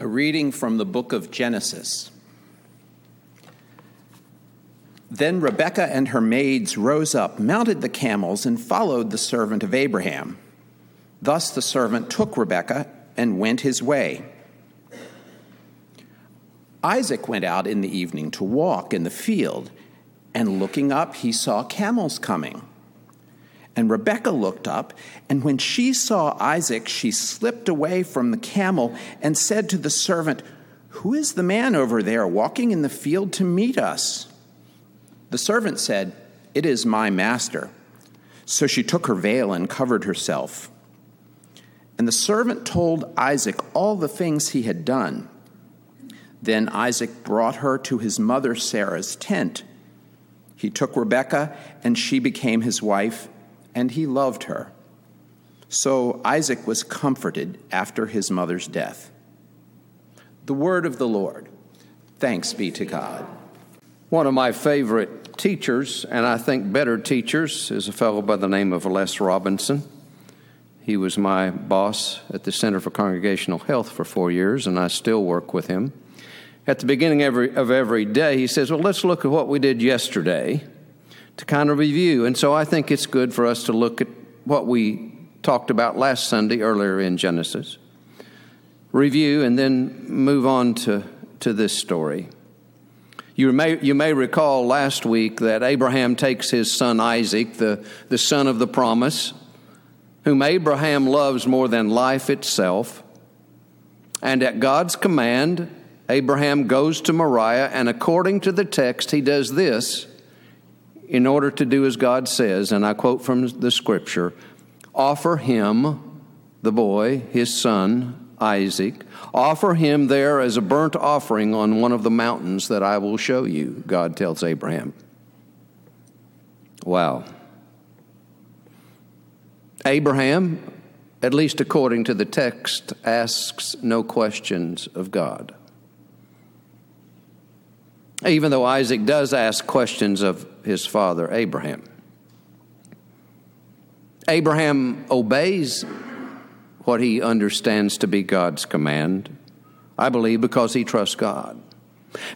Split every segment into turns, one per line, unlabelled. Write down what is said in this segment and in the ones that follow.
A reading from the book of Genesis. Then Rebekah and her maids rose up, mounted the camels, and followed the servant of Abraham. Thus the servant took Rebekah and went his way. Isaac went out in the evening to walk in the field, and looking up, he saw camels coming. And Rebekah looked up, and when she saw Isaac, she slipped away from the camel and said to the servant, Who is the man over there walking in the field to meet us? The servant said, It is my master. So she took her veil and covered herself. And the servant told Isaac all the things he had done. Then Isaac brought her to his mother Sarah's tent. He took Rebekah, and she became his wife and he loved her. So Isaac was comforted after his mother's death. The word of the Lord. Thanks be to God.
One of my favorite teachers, and I think better teachers, is a fellow by the name of Les Robinson. He was my boss at the Center for Congregational Health for four years, and I still work with him. At the beginning of every, of every day, he says, Well, let's look at what we did yesterday to kind of review. And so I think it's good for us to look at what we talked about last Sunday earlier in Genesis, review, and then move on to, to this story. You may, you may recall last week that Abraham takes his son Isaac, the, the son of the promise, whom Abraham loves more than life itself. And at God's command, Abraham goes to Moriah, and according to the text, he does this in order to do as God says, and I quote from the scripture offer him, the boy, his son, Isaac, offer him there as a burnt offering on one of the mountains that I will show you, God tells Abraham. Wow. Abraham, at least according to the text, asks no questions of God. Even though Isaac does ask questions of his father Abraham. Abraham obeys what he understands to be God's command, I believe, because he trusts God.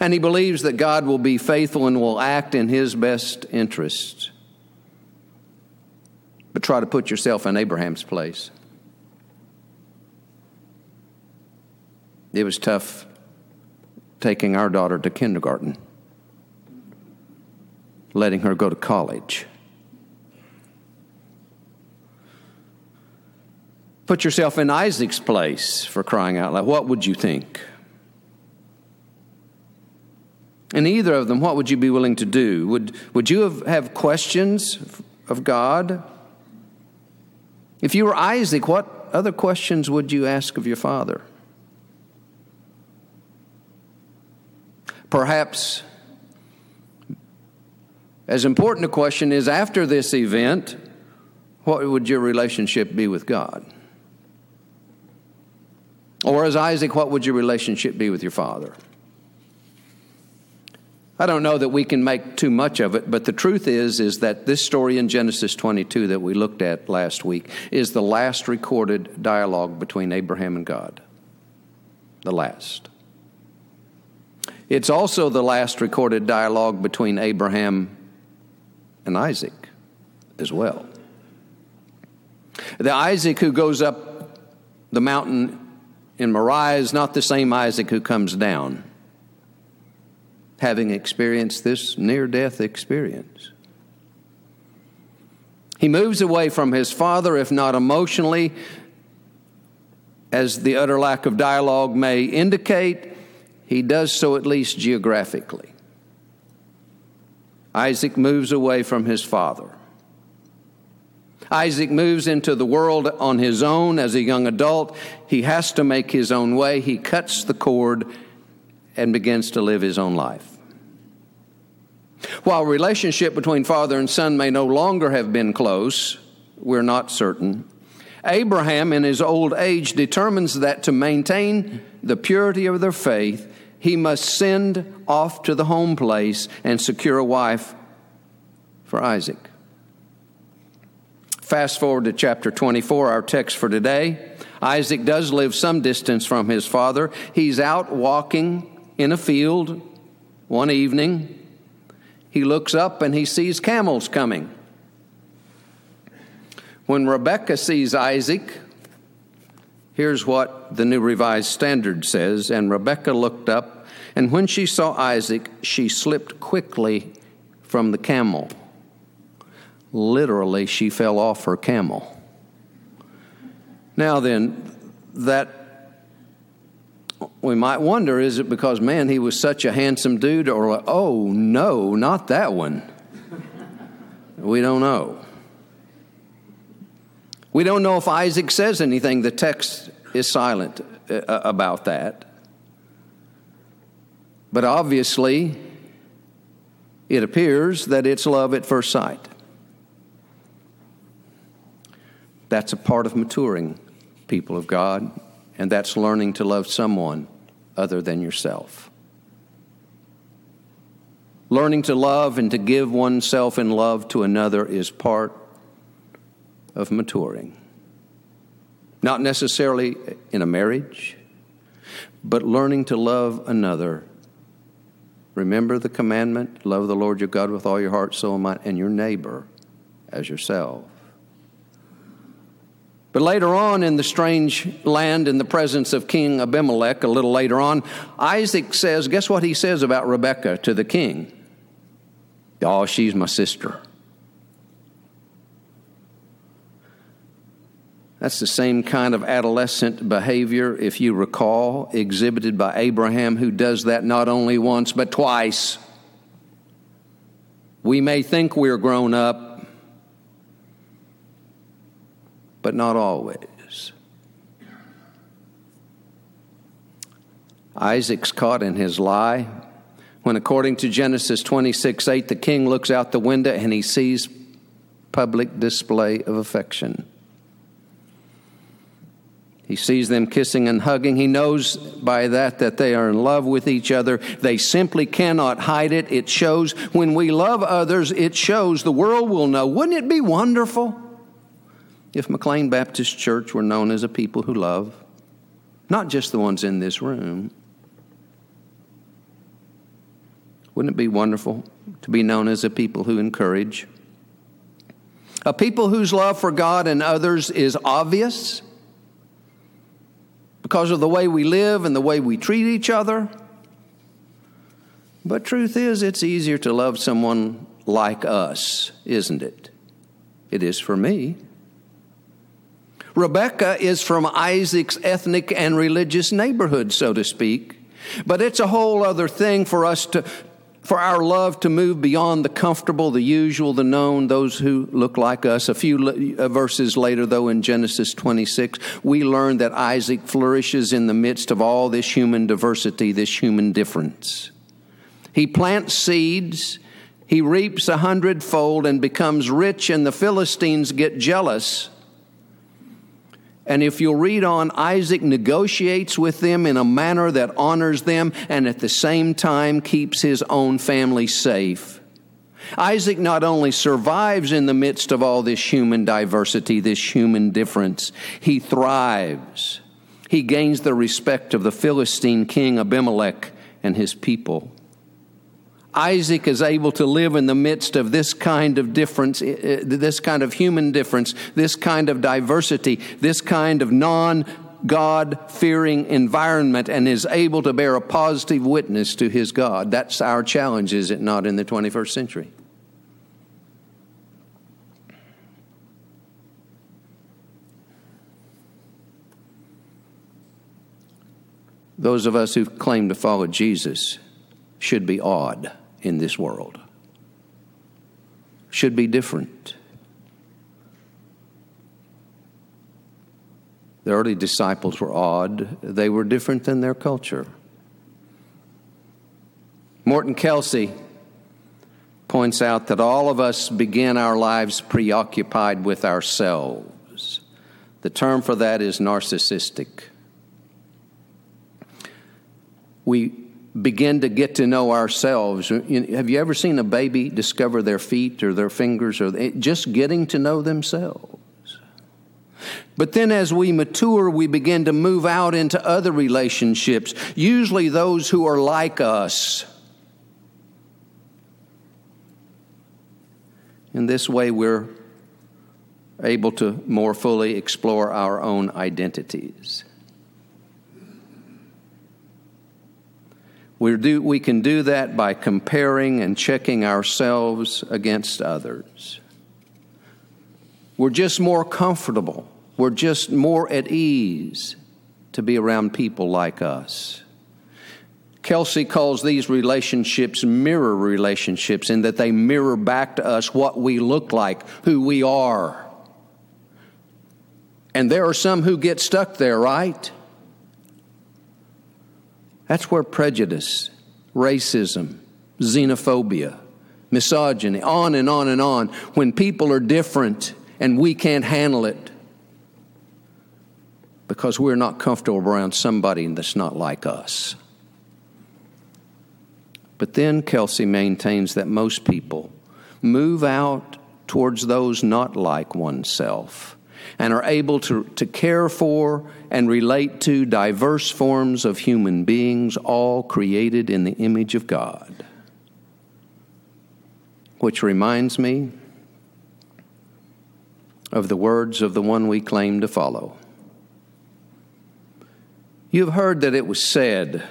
And he believes that God will be faithful and will act in his best interest. But try to put yourself in Abraham's place. It was tough taking our daughter to kindergarten letting her go to college. Put yourself in Isaac's place for crying out loud. What would you think? In either of them, what would you be willing to do? Would, would you have, have questions of God? If you were Isaac, what other questions would you ask of your father? Perhaps as important a question is after this event, what would your relationship be with God? Or as Isaac, what would your relationship be with your father? I don't know that we can make too much of it, but the truth is is that this story in Genesis 22 that we looked at last week is the last recorded dialogue between Abraham and God. The last. It's also the last recorded dialogue between Abraham and Isaac as well. The Isaac who goes up the mountain in Moriah is not the same Isaac who comes down, having experienced this near death experience. He moves away from his father, if not emotionally, as the utter lack of dialogue may indicate, he does so at least geographically. Isaac moves away from his father. Isaac moves into the world on his own as a young adult. He has to make his own way. He cuts the cord and begins to live his own life. While relationship between father and son may no longer have been close, we're not certain. Abraham, in his old age, determines that to maintain the purity of their faith, he must send off to the home place and secure a wife for Isaac. Fast forward to chapter 24, our text for today. Isaac does live some distance from his father. He's out walking in a field one evening. He looks up and he sees camels coming. When Rebekah sees Isaac, here's what the New Revised Standard says And Rebekah looked up, and when she saw Isaac, she slipped quickly from the camel. Literally, she fell off her camel. Now, then, that we might wonder is it because, man, he was such a handsome dude, or, oh, no, not that one? we don't know. We don't know if Isaac says anything. The text is silent uh, about that. But obviously, it appears that it's love at first sight. That's a part of maturing, people of God, and that's learning to love someone other than yourself. Learning to love and to give oneself in love to another is part of maturing. Not necessarily in a marriage, but learning to love another. Remember the commandment love the Lord your God with all your heart, soul, and mind, and your neighbor as yourself. But later on in the strange land, in the presence of King Abimelech, a little later on, Isaac says, Guess what he says about Rebekah to the king? Oh, she's my sister. That's the same kind of adolescent behavior, if you recall, exhibited by Abraham, who does that not only once, but twice. We may think we're grown up, but not always. Isaac's caught in his lie when, according to Genesis 26 8, the king looks out the window and he sees public display of affection. He sees them kissing and hugging. He knows by that that they are in love with each other. They simply cannot hide it. It shows when we love others, it shows the world will know. Wouldn't it be wonderful if McLean Baptist Church were known as a people who love? Not just the ones in this room. Wouldn't it be wonderful to be known as a people who encourage? A people whose love for God and others is obvious because of the way we live and the way we treat each other. But truth is, it's easier to love someone like us, isn't it? It is for me. Rebekah is from Isaac's ethnic and religious neighborhood, so to speak. But it's a whole other thing for us to, for our love to move beyond the comfortable, the usual, the known, those who look like us. A few uh, verses later, though, in Genesis 26, we learn that Isaac flourishes in the midst of all this human diversity, this human difference. He plants seeds, he reaps a hundredfold and becomes rich, and the Philistines get jealous and if you'll read on, Isaac negotiates with them in a manner that honors them and at the same time keeps his own family safe. Isaac not only survives in the midst of all this human diversity, this human difference, he thrives. He gains the respect of the Philistine king Abimelech and his people. Isaac is able to live in the midst of this kind of difference, eh, eh, this kind of human difference, this kind of diversity, this kind of non God fearing environment, and is able to bear a positive witness to his God. That's our challenge, is it not, in the 21st century? Those of us who claim to follow Jesus should be odd in this world should be different. The early disciples were odd, they were different than their culture. Morton Kelsey points out that all of us begin our lives preoccupied with ourselves. The term for that is narcissistic. We begin to get to know ourselves. Have you ever seen a baby discover their feet or their fingers or eh, just getting to know themselves? But then as we mature, we begin to move out into other relationships, usually those who are like us. In this way, we're able to more fully explore our own identities. We, do, we can do that by comparing and checking ourselves against others. We're just more comfortable. We're just more at ease to be around people like us. Kelsey calls these relationships mirror relationships in that they mirror back to us what we look like, who we are. And there are some who get stuck there, right? That's where prejudice, racism, xenophobia, misogyny, on and on and on, when people are different and we can't handle it because we're not comfortable around somebody that's not like us. But then Kelsey maintains that most people move out towards those not like oneself and are able to, to care for and relate to diverse forms of human beings, all created in the image of God. Which reminds me of the words of the one we claim to follow. You have heard that it was said,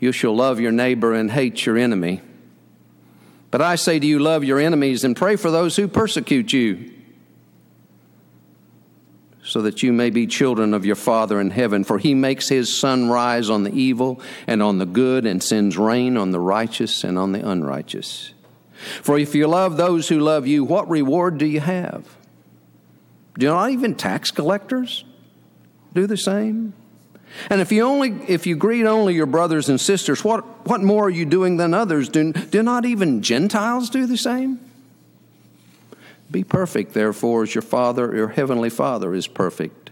You shall love your neighbor and hate your enemy. But I say to you, love your enemies and pray for those who persecute you so that you may be children of your Father in heaven. For he makes his sun rise on the evil and on the good, and sends rain on the righteous and on the unrighteous. For if you love those who love you, what reward do you have? Do not even tax collectors do the same? And if you only if you greet only your brothers and sisters, what, what more are you doing than others? Do, do not even Gentiles do the same? Be perfect, therefore, as your Father, your heavenly Father, is perfect.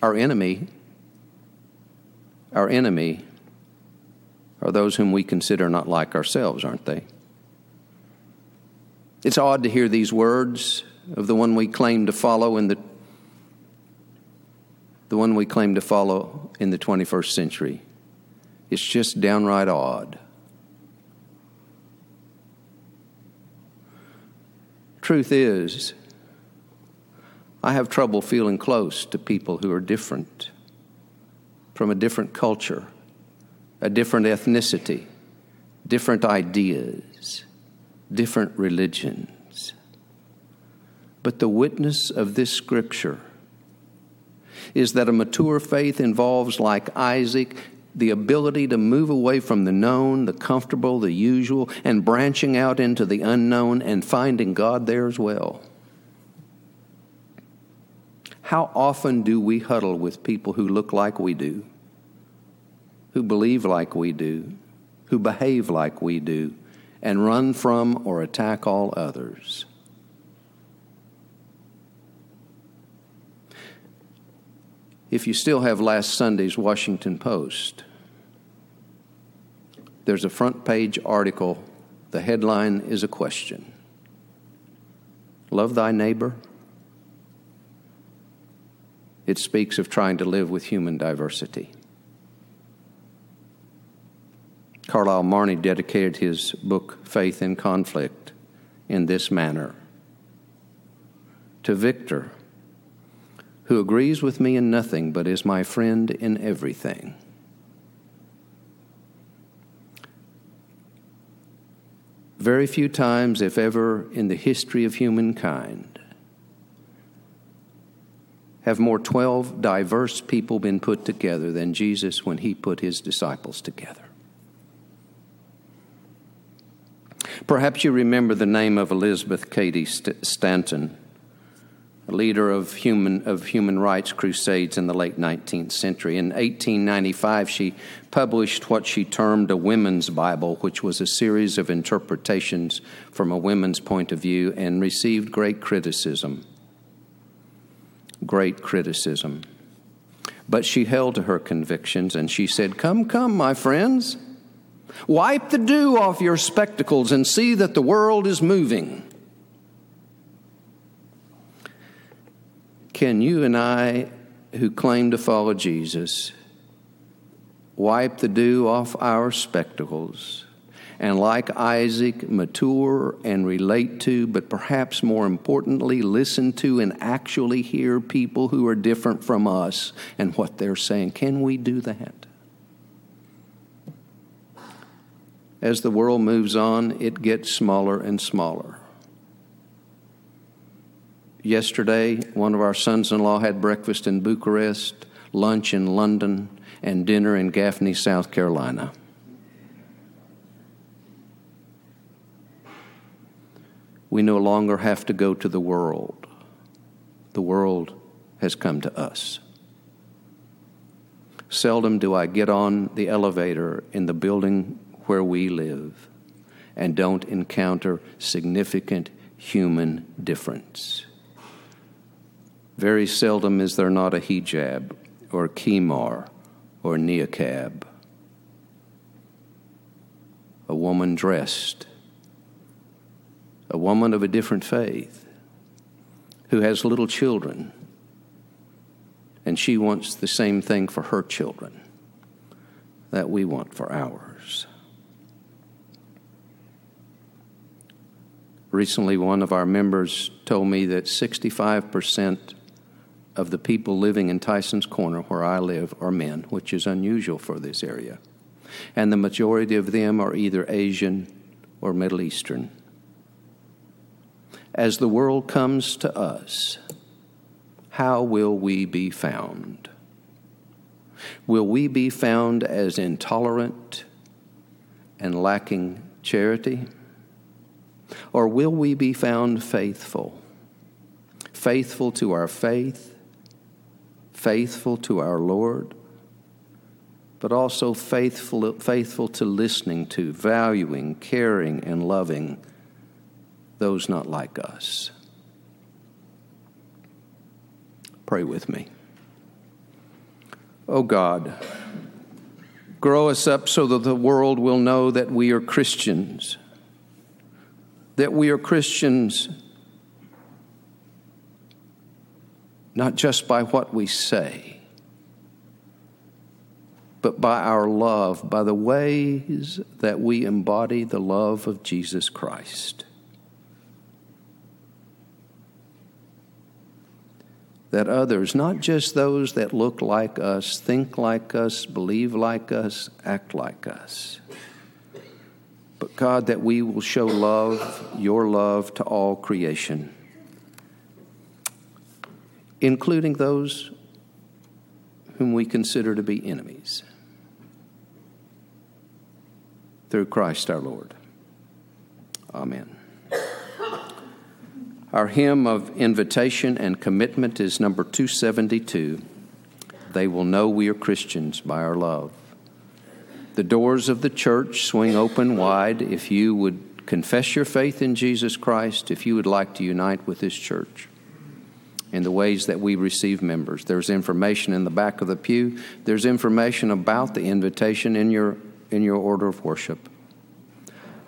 Our enemy, our enemy are those whom we consider not like ourselves, aren't they? It's odd to hear these words of the one we claim to follow in the the one we claim to follow in the 21st century. It's just downright odd. Truth is, I have trouble feeling close to people who are different, from a different culture, a different ethnicity, different ideas, different religions. But the witness of this scripture is that a mature faith involves, like Isaac, the ability to move away from the known, the comfortable, the usual, and branching out into the unknown and finding God there as well. How often do we huddle with people who look like we do, who believe like we do, who behave like we do, and run from or attack all others? If you still have last Sunday's Washington Post, there's a front page article. The headline is a question Love thy neighbor? It speaks of trying to live with human diversity. Carlyle Marney dedicated his book, Faith in Conflict, in this manner To Victor, who agrees with me in nothing but is my friend in everything. Very few times, if ever, in the history of humankind, have more 12 diverse people been put together than Jesus when he put his disciples together. Perhaps you remember the name of Elizabeth Cady Stanton leader of human, of human rights crusades in the late 19th century. In 1895, she published what she termed a women's Bible, which was a series of interpretations from a women's point of view and received great criticism. Great criticism. But she held to her convictions and she said, Come, come, my friends. Wipe the dew off your spectacles and see that the world is moving. Can you and I, who claim to follow Jesus, wipe the dew off our spectacles and, like Isaac, mature and relate to, but perhaps more importantly, listen to and actually hear people who are different from us and what they're saying? Can we do that? As the world moves on, it gets smaller and smaller. Yesterday, one of our sons in law had breakfast in Bucharest, lunch in London, and dinner in Gaffney, South Carolina. We no longer have to go to the world. The world has come to us. Seldom do I get on the elevator in the building where we live and don't encounter significant human difference. Very seldom is there not a hijab or khimar or niqab. A woman dressed, a woman of a different faith who has little children, and she wants the same thing for her children that we want for ours. Recently, one of our members told me that 65% of the people living in Tyson's Corner, where I live, are men, which is unusual for this area. And the majority of them are either Asian or Middle Eastern. As the world comes to us, how will we be found? Will we be found as intolerant and lacking charity? Or will we be found faithful? Faithful to our faith, faithful to our Lord, but also faithful, faithful to listening to, valuing, caring, and loving those not like us. Pray with me. Oh God, grow us up so that the world will know that we are Christians, that we are Christians not just by what we say, but by our love, by the ways that we embody the love of Jesus Christ. That others, not just those that look like us, think like us, believe like us, act like us, but God, that we will show love, your love, to all creation including those whom we consider to be enemies. Through Christ our Lord. Amen. Our hymn of invitation and commitment is number 272. They will know we are Christians by our love. The doors of the church swing open wide if you would confess your faith in Jesus Christ, if you would like to unite with this church in the ways that we receive members. There's information in the back of the pew. There's information about the invitation in your in your order of worship.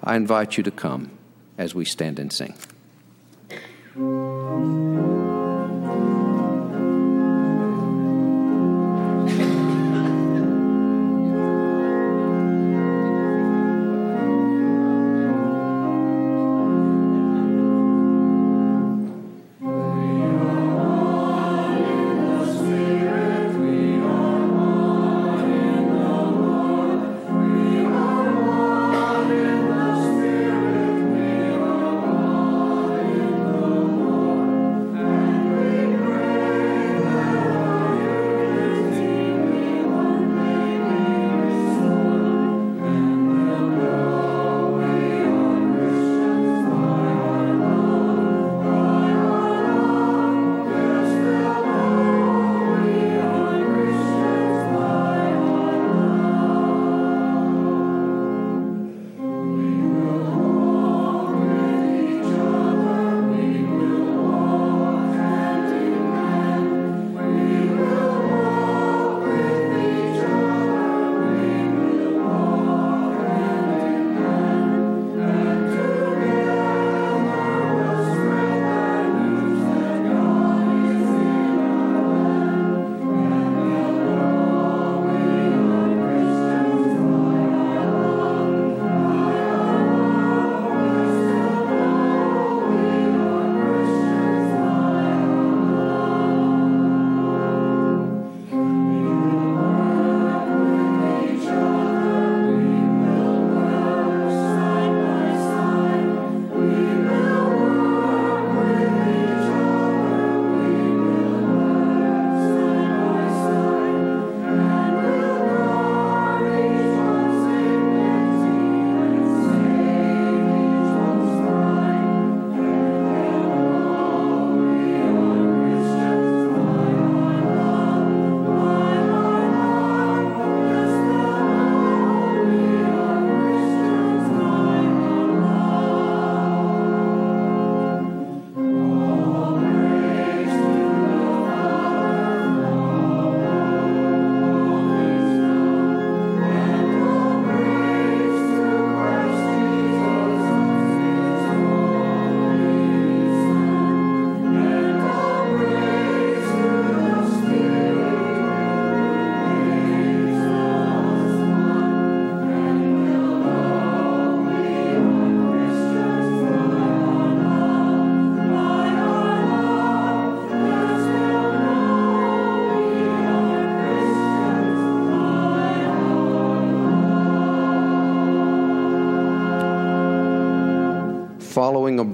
I invite you to come as we stand and sing.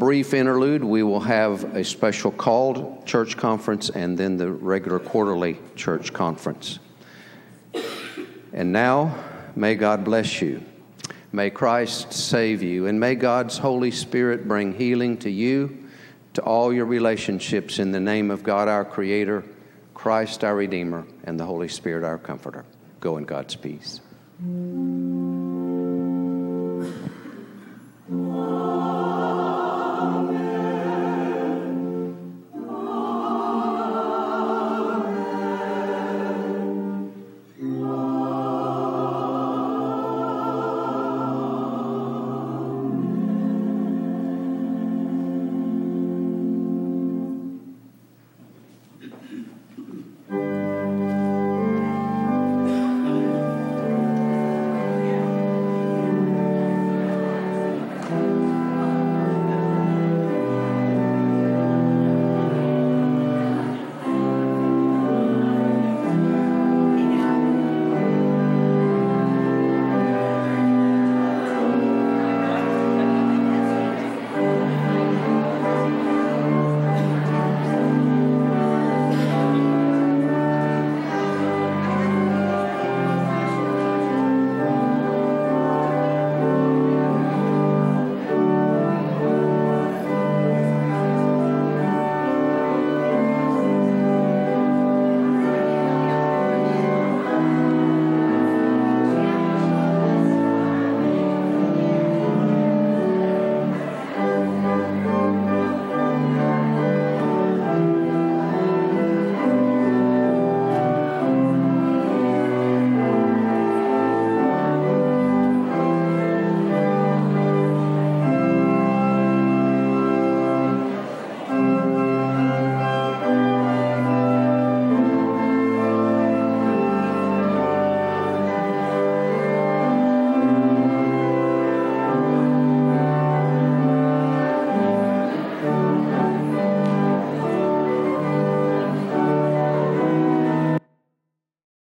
Brief interlude, we will have a special called church conference and then the regular quarterly church conference. And now, may God bless you. May Christ save you. And may God's Holy Spirit bring healing to you, to all your relationships, in the name of God our Creator, Christ our Redeemer, and the Holy Spirit our Comforter. Go in God's peace.